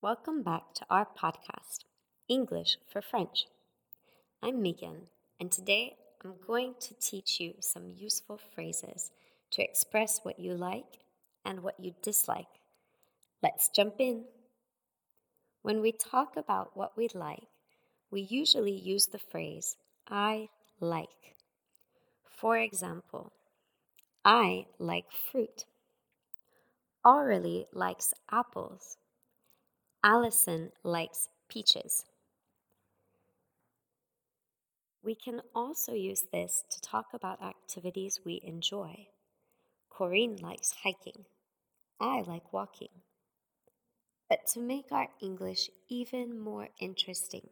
Welcome back to our podcast, English for French. I'm Megan, and today I'm going to teach you some useful phrases to express what you like and what you dislike. Let's jump in. When we talk about what we like, we usually use the phrase I like. For example, I like fruit. Aurelie likes apples. Allison likes peaches. We can also use this to talk about activities we enjoy. Corinne likes hiking. I like walking. But to make our English even more interesting,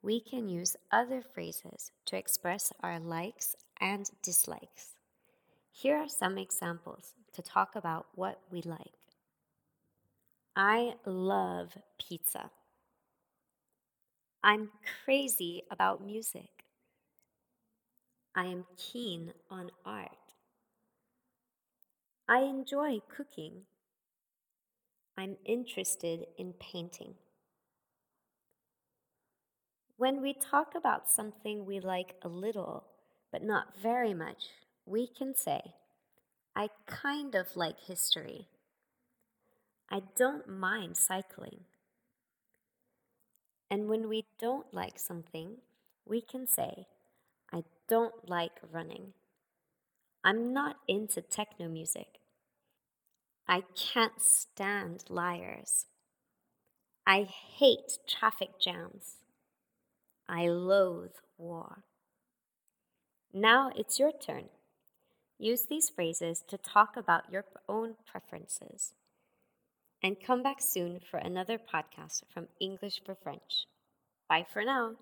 we can use other phrases to express our likes and dislikes. Here are some examples to talk about what we like. I love pizza. I'm crazy about music. I am keen on art. I enjoy cooking. I'm interested in painting. When we talk about something we like a little, but not very much, we can say, I kind of like history. I don't mind cycling. And when we don't like something, we can say, I don't like running. I'm not into techno music. I can't stand liars. I hate traffic jams. I loathe war. Now it's your turn. Use these phrases to talk about your own preferences and come back soon for another podcast from English for French. Bye for now.